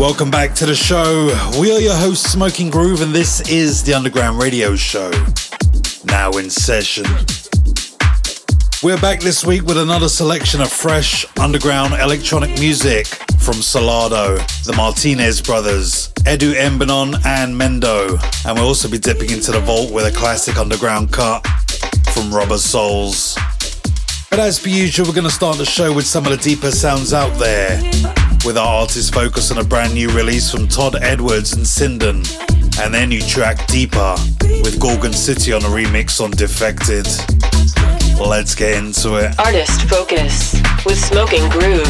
Welcome back to the show. We are your hosts, Smoking Groove, and this is the Underground Radio Show. Now in session. We're back this week with another selection of fresh underground electronic music from Solardo, the Martinez brothers, Edu Imbernon, and Mendo. And we'll also be dipping into the vault with a classic underground cut from Rubber Souls. But as per usual, we're going to start the show with some of the deeper sounds out there, with our artist focus on a brand new release from Todd Edwards and Sinden, and their new track Deeper, with Gorgon City on a remix on Defected. Let's get into it. Artist Focus with Smoking Groove.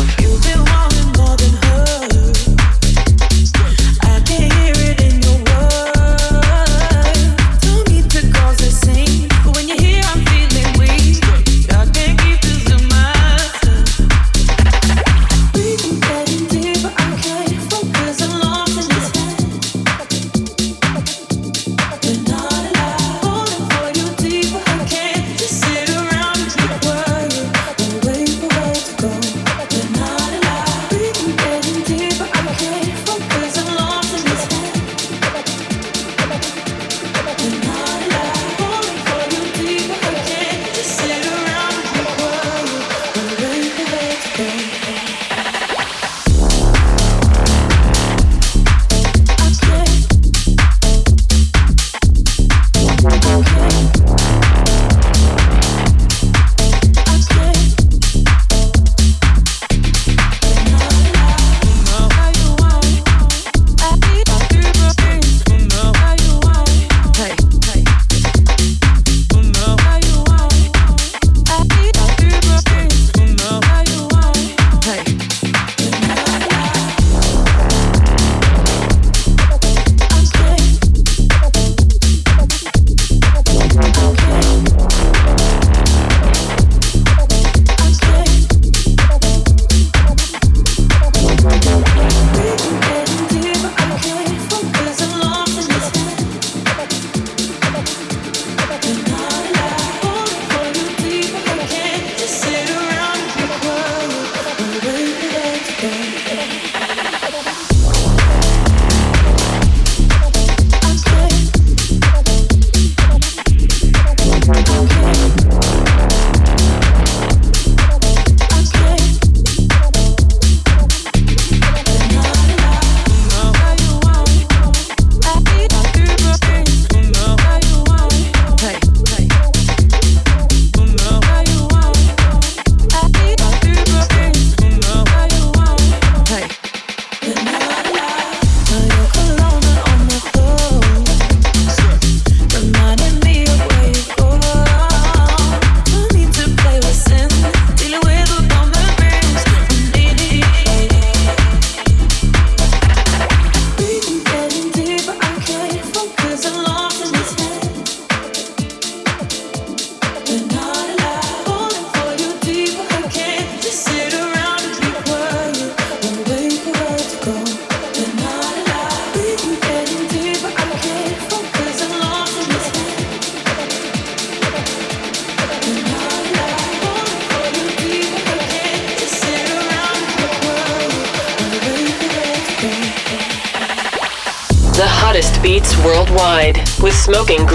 Smoking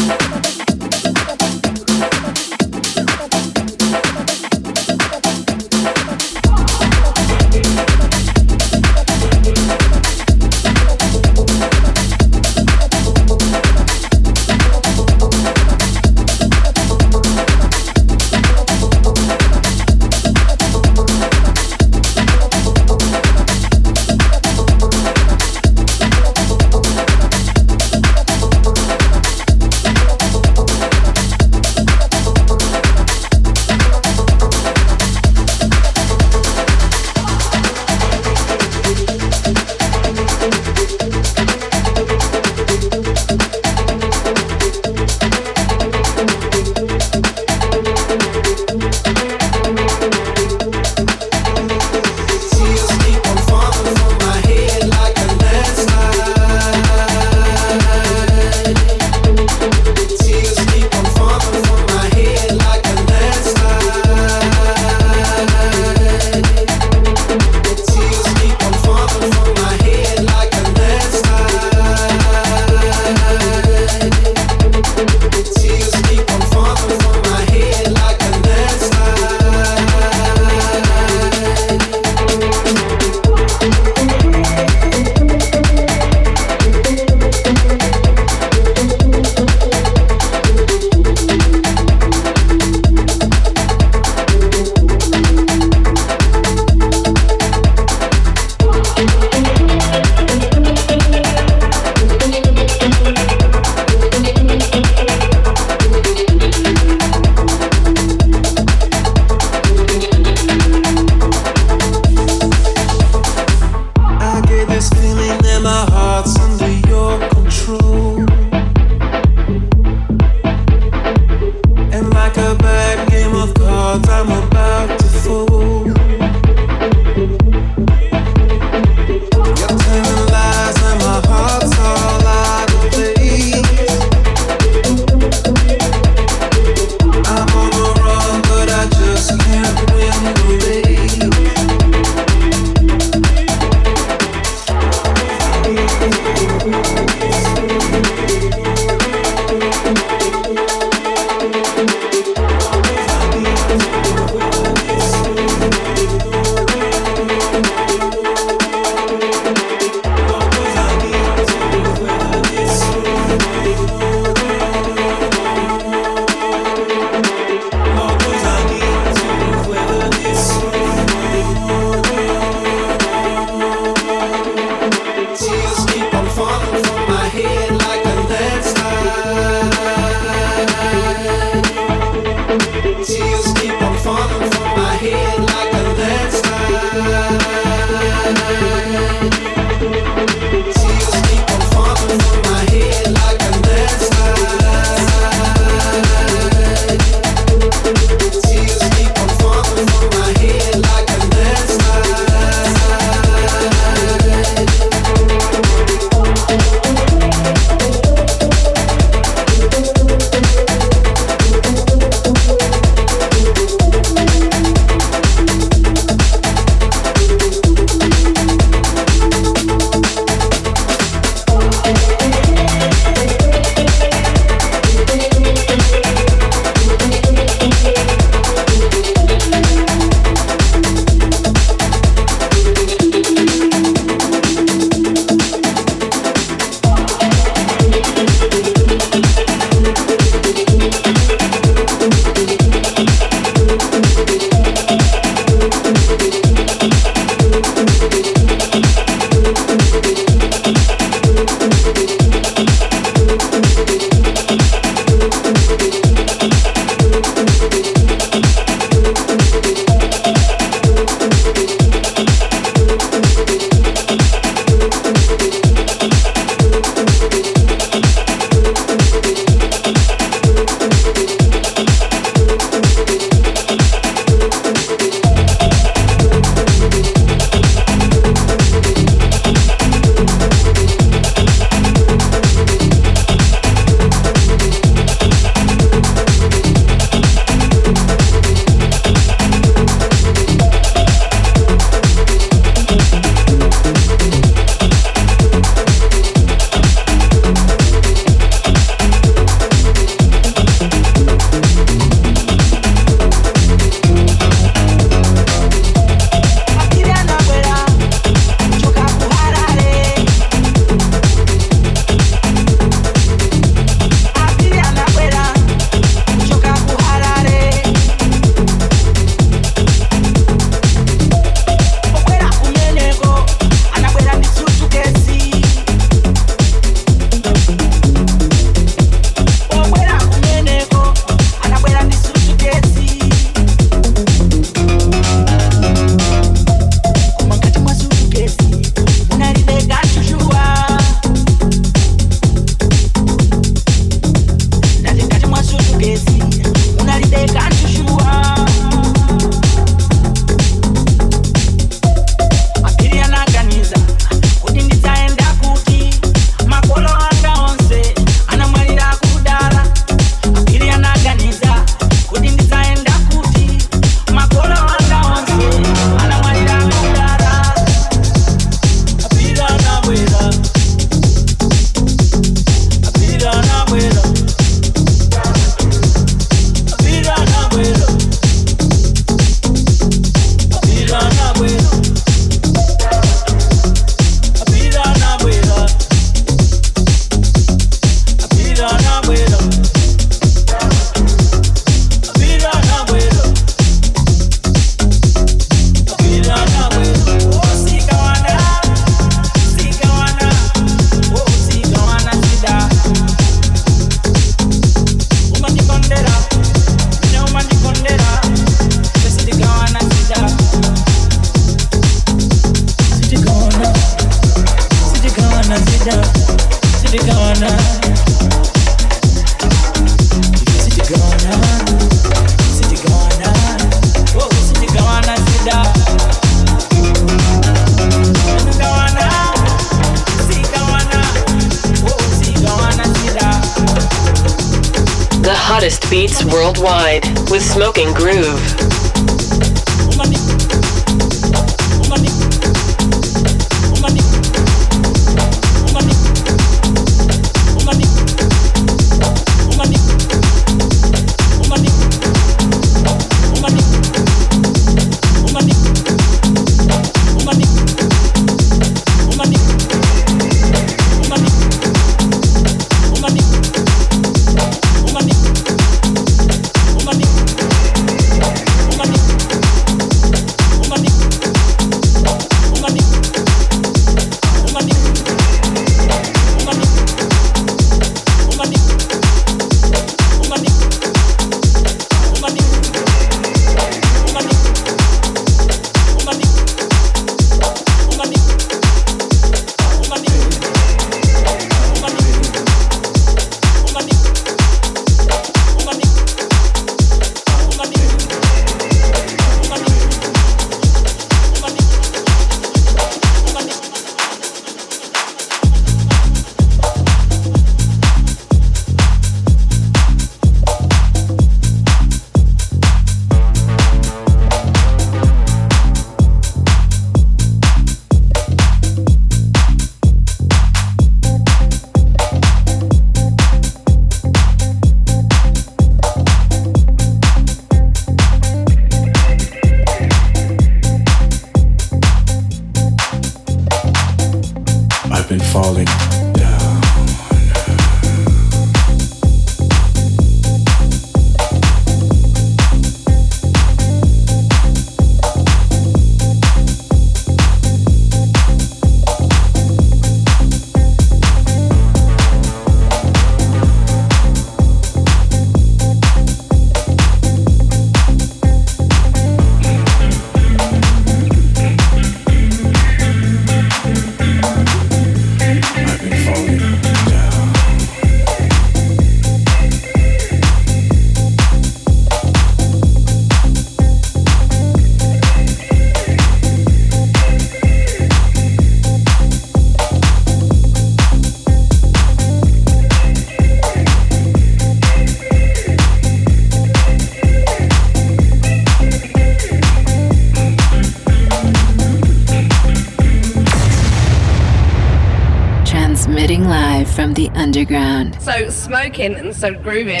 So smoking and so grooving.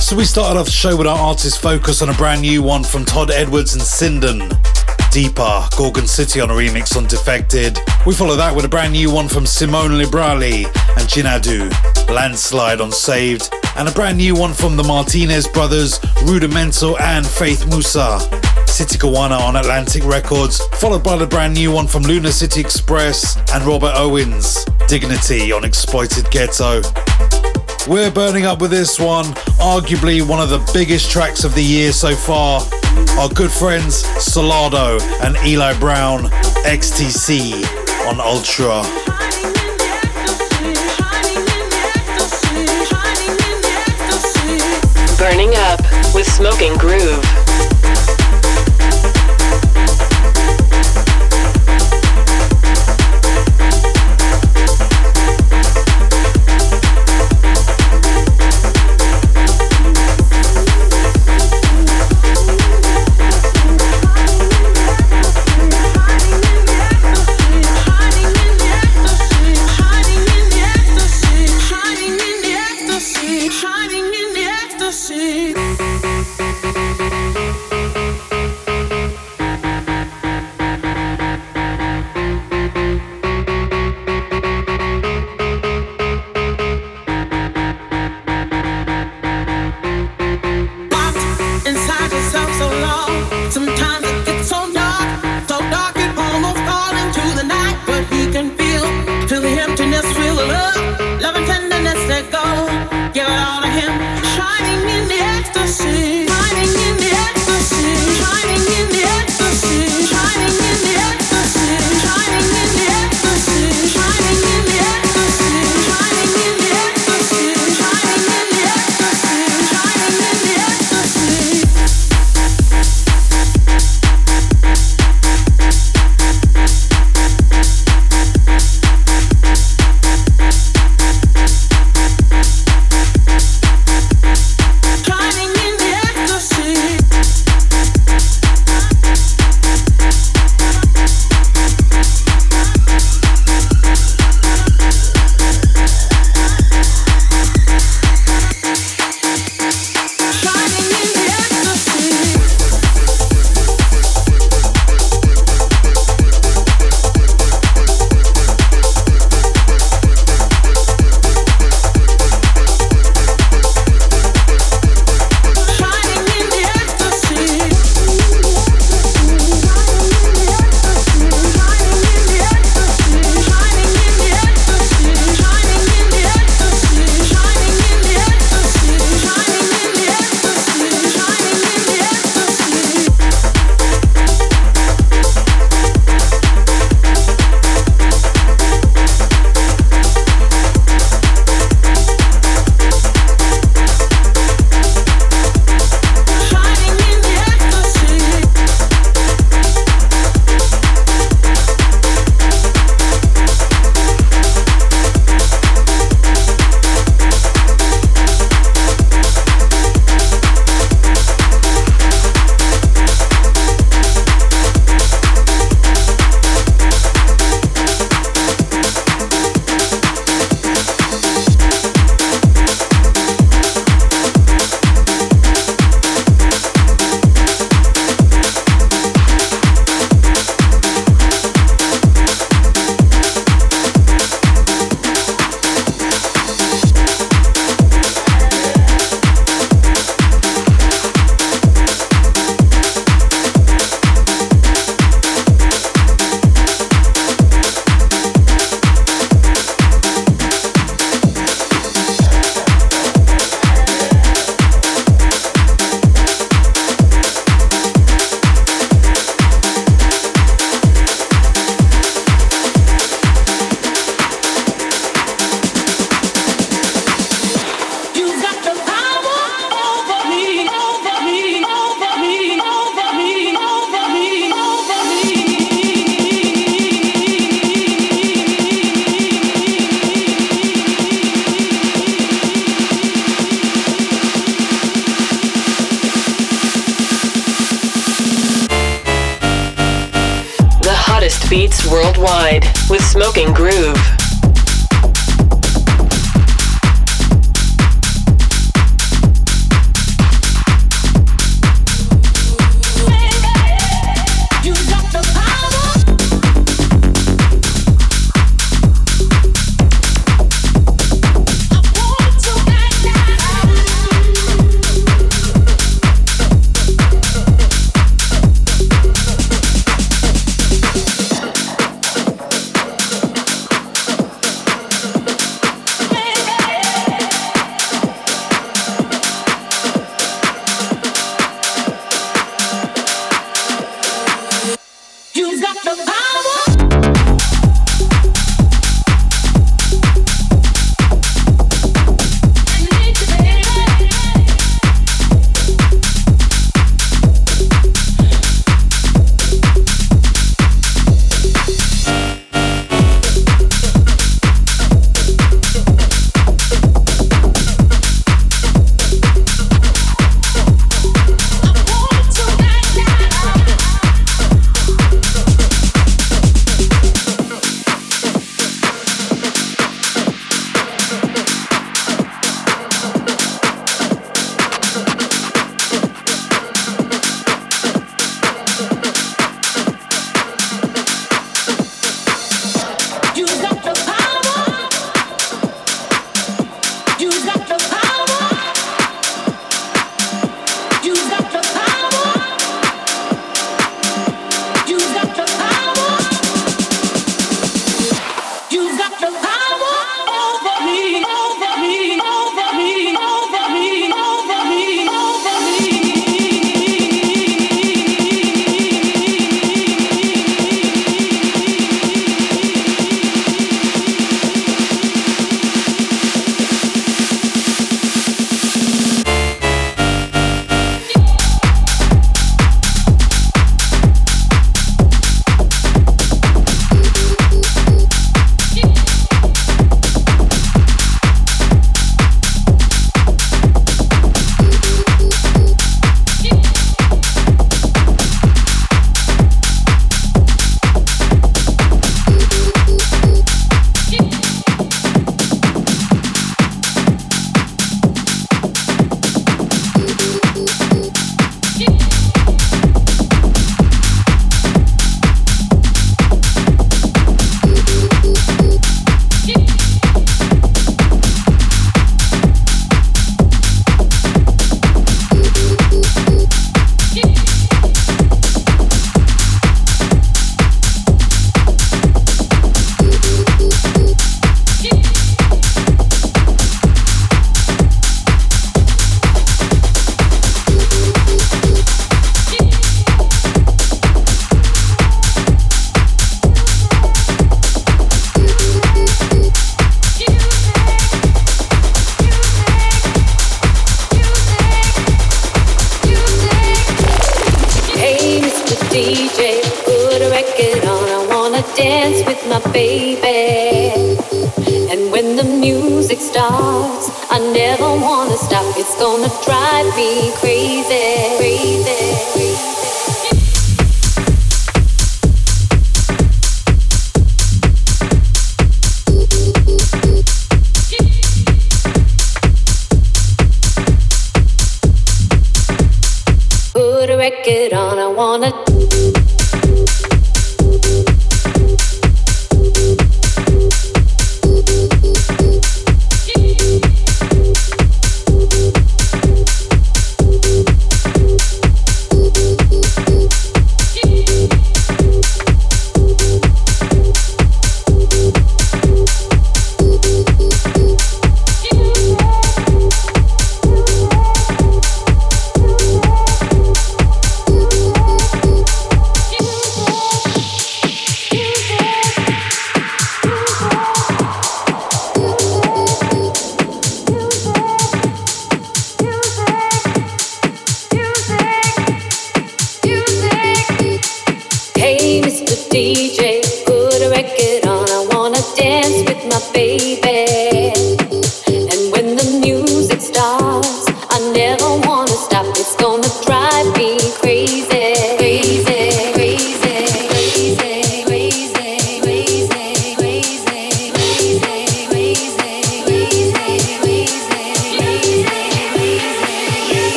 So we started off the show with our artist focus on a brand new one from Todd Edwards and Sinden. Deeper, Gorgon City on a remix on Defected. We follow that with a brand new one from Simone Liberali and Jinadu, Landslide on Saved, and a brand new one from the Martinez brothers, Rudimental and Faith Mussa. City Kawana on Atlantic Records, followed by the brand new one from Lunar City Express and Robert Owens, Dignity on Exploited Ghetto. We're burning up with this one, arguably one of the biggest tracks of the year so far. Our good friends Solardo and Eli Brown, XTC on Ultra. Burning up with Smoking Groove.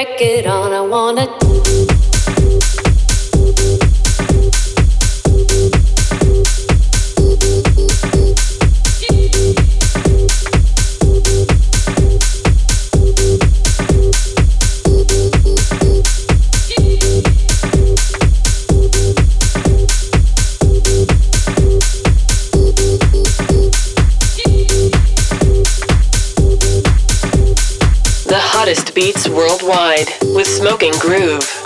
record on. I wanna. Groove.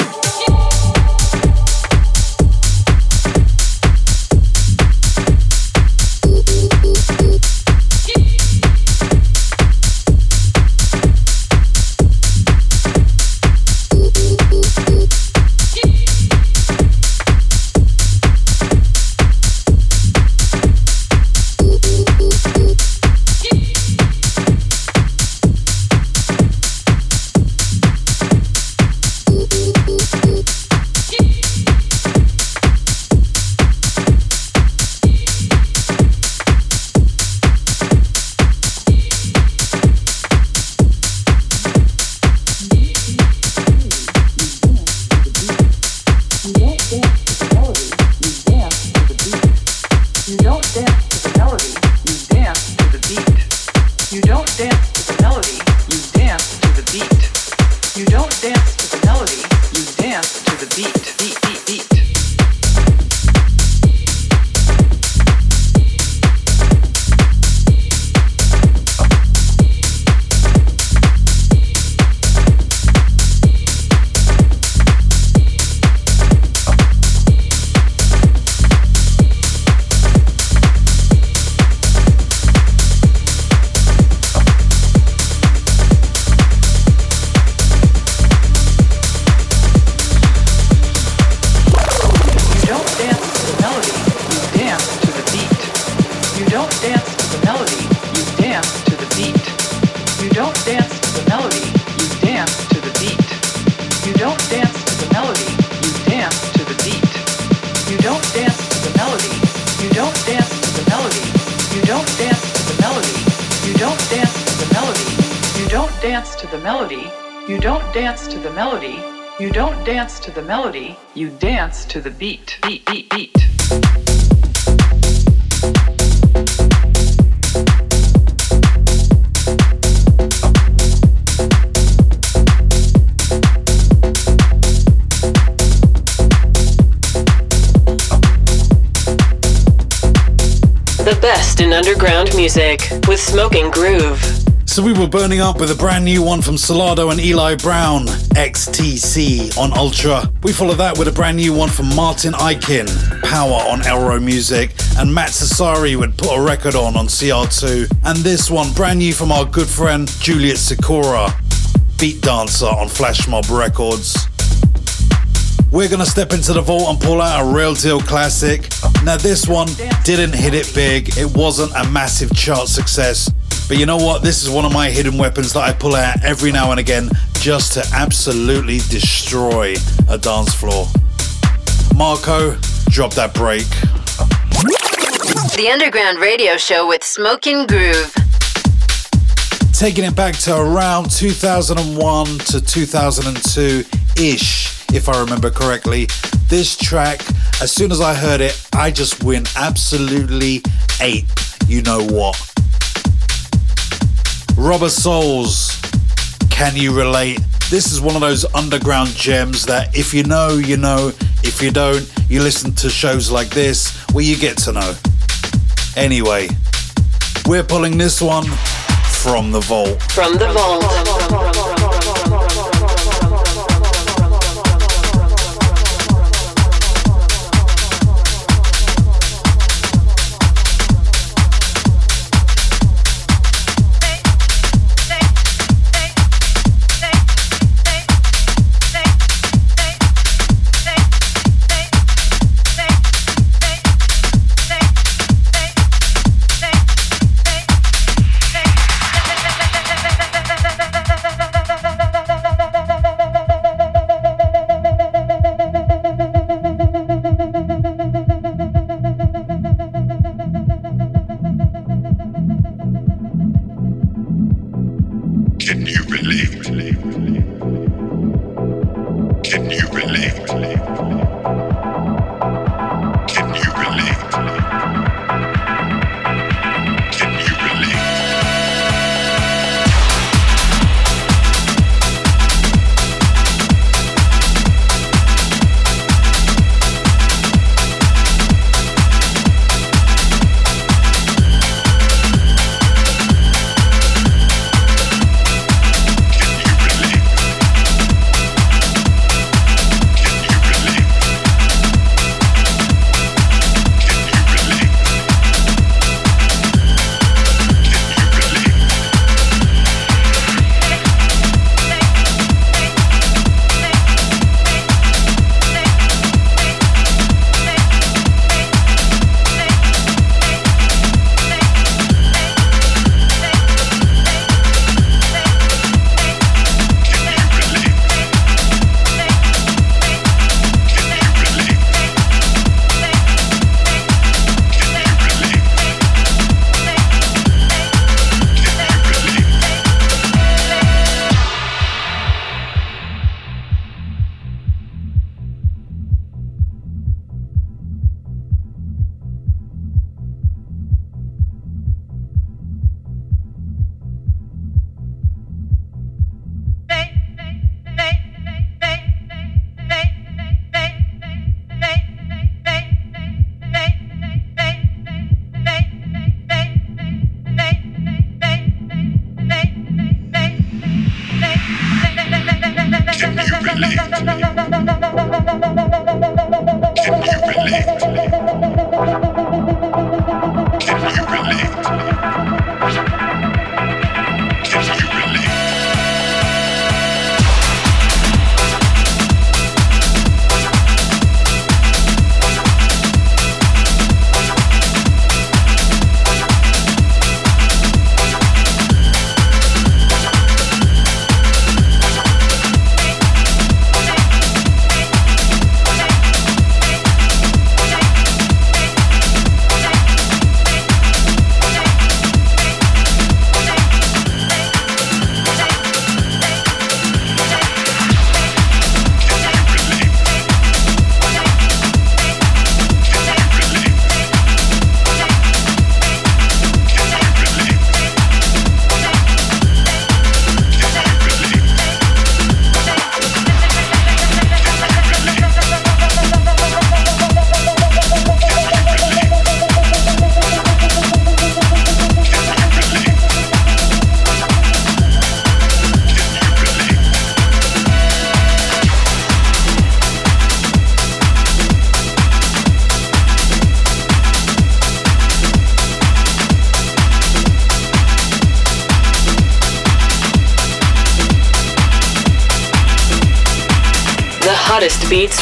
Dance to the beat. Beat, beat, beat. The best in underground music with Smoking Groove. So we were burning up with a brand new one from Solardo and Eli Brown, XTC on Ultra. We followed that with a brand new one from Martin Ikin, Power on Elro Music, and Matt Sassari would put a record on on CR2. And this one, brand new from our good friend Juliet Sikora, Beat Dancer on Flash Mob Records. We're gonna step into the vault and pull out a real deal classic. Now, this one didn't hit it big, it wasn't a massive chart success, but you know what? This is one of my hidden weapons that I pull out every now and again just to absolutely destroy a dance floor. Marco, drop that break. The Underground Radio Show with Smoking Groove. Taking it back to around 2001 to 2002 ish, if I remember correctly. This track, as soon as I heard it, I just went absolutely ape. You know what? Rubber Souls, can you relate? This is one of those underground gems that if you know, you know. If you don't, you listen to shows like this where you get to know. Anyway, we're pulling this one from the vault. From the vault. hottest beats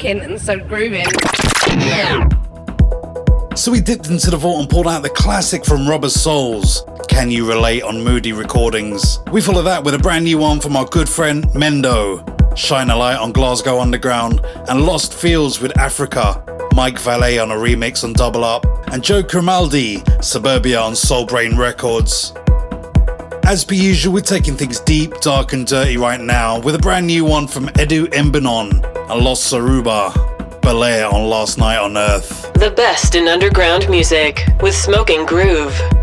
Smoking grooving. So we dipped into the vault and pulled out the classic from Rubber Souls, Can You Relate on Moody Recordings. We follow that with a brand new one from our good friend Mendo, Shine a Light on Glasgow Underground, and Lost Fields with Africa, Mike Valet on a remix on Double Up, and Joe Grimaldi, Suburbia on Soul Brain Records. As per usual, we're taking things deep, dark, and dirty right now with a brand new one from Edu Imbernon and Los Saruba, Belair on Last Night on Earth. The best in underground music with Smoking Groove.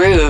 Groove.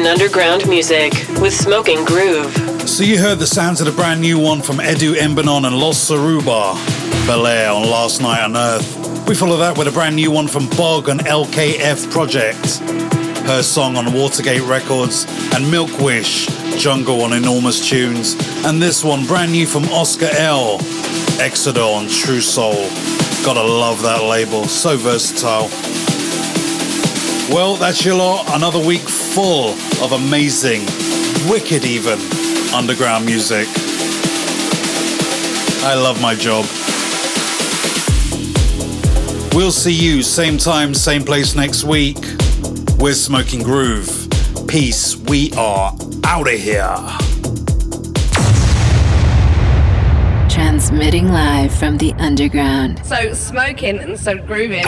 In underground music with Smoking Groove. So you heard the sounds of the brand new one from Edu Imbernon and Los Saruba, Belair on Last Night on Earth. We follow that with a brand new one from Bog and LKF Project. Her song on Watergate Records and Milk Wish, Jungle on Enormous Tunes. And this one brand new from Oscar L, Exodon on True Soul. Gotta love that label, so versatile. Well, that's your lot. Another week full of amazing, wicked even, underground music. I love my job. We'll see you same time, same place next week. We're Smoking Groove. Peace. We are out of here. Transmitting live from the underground. So smoking and so grooving.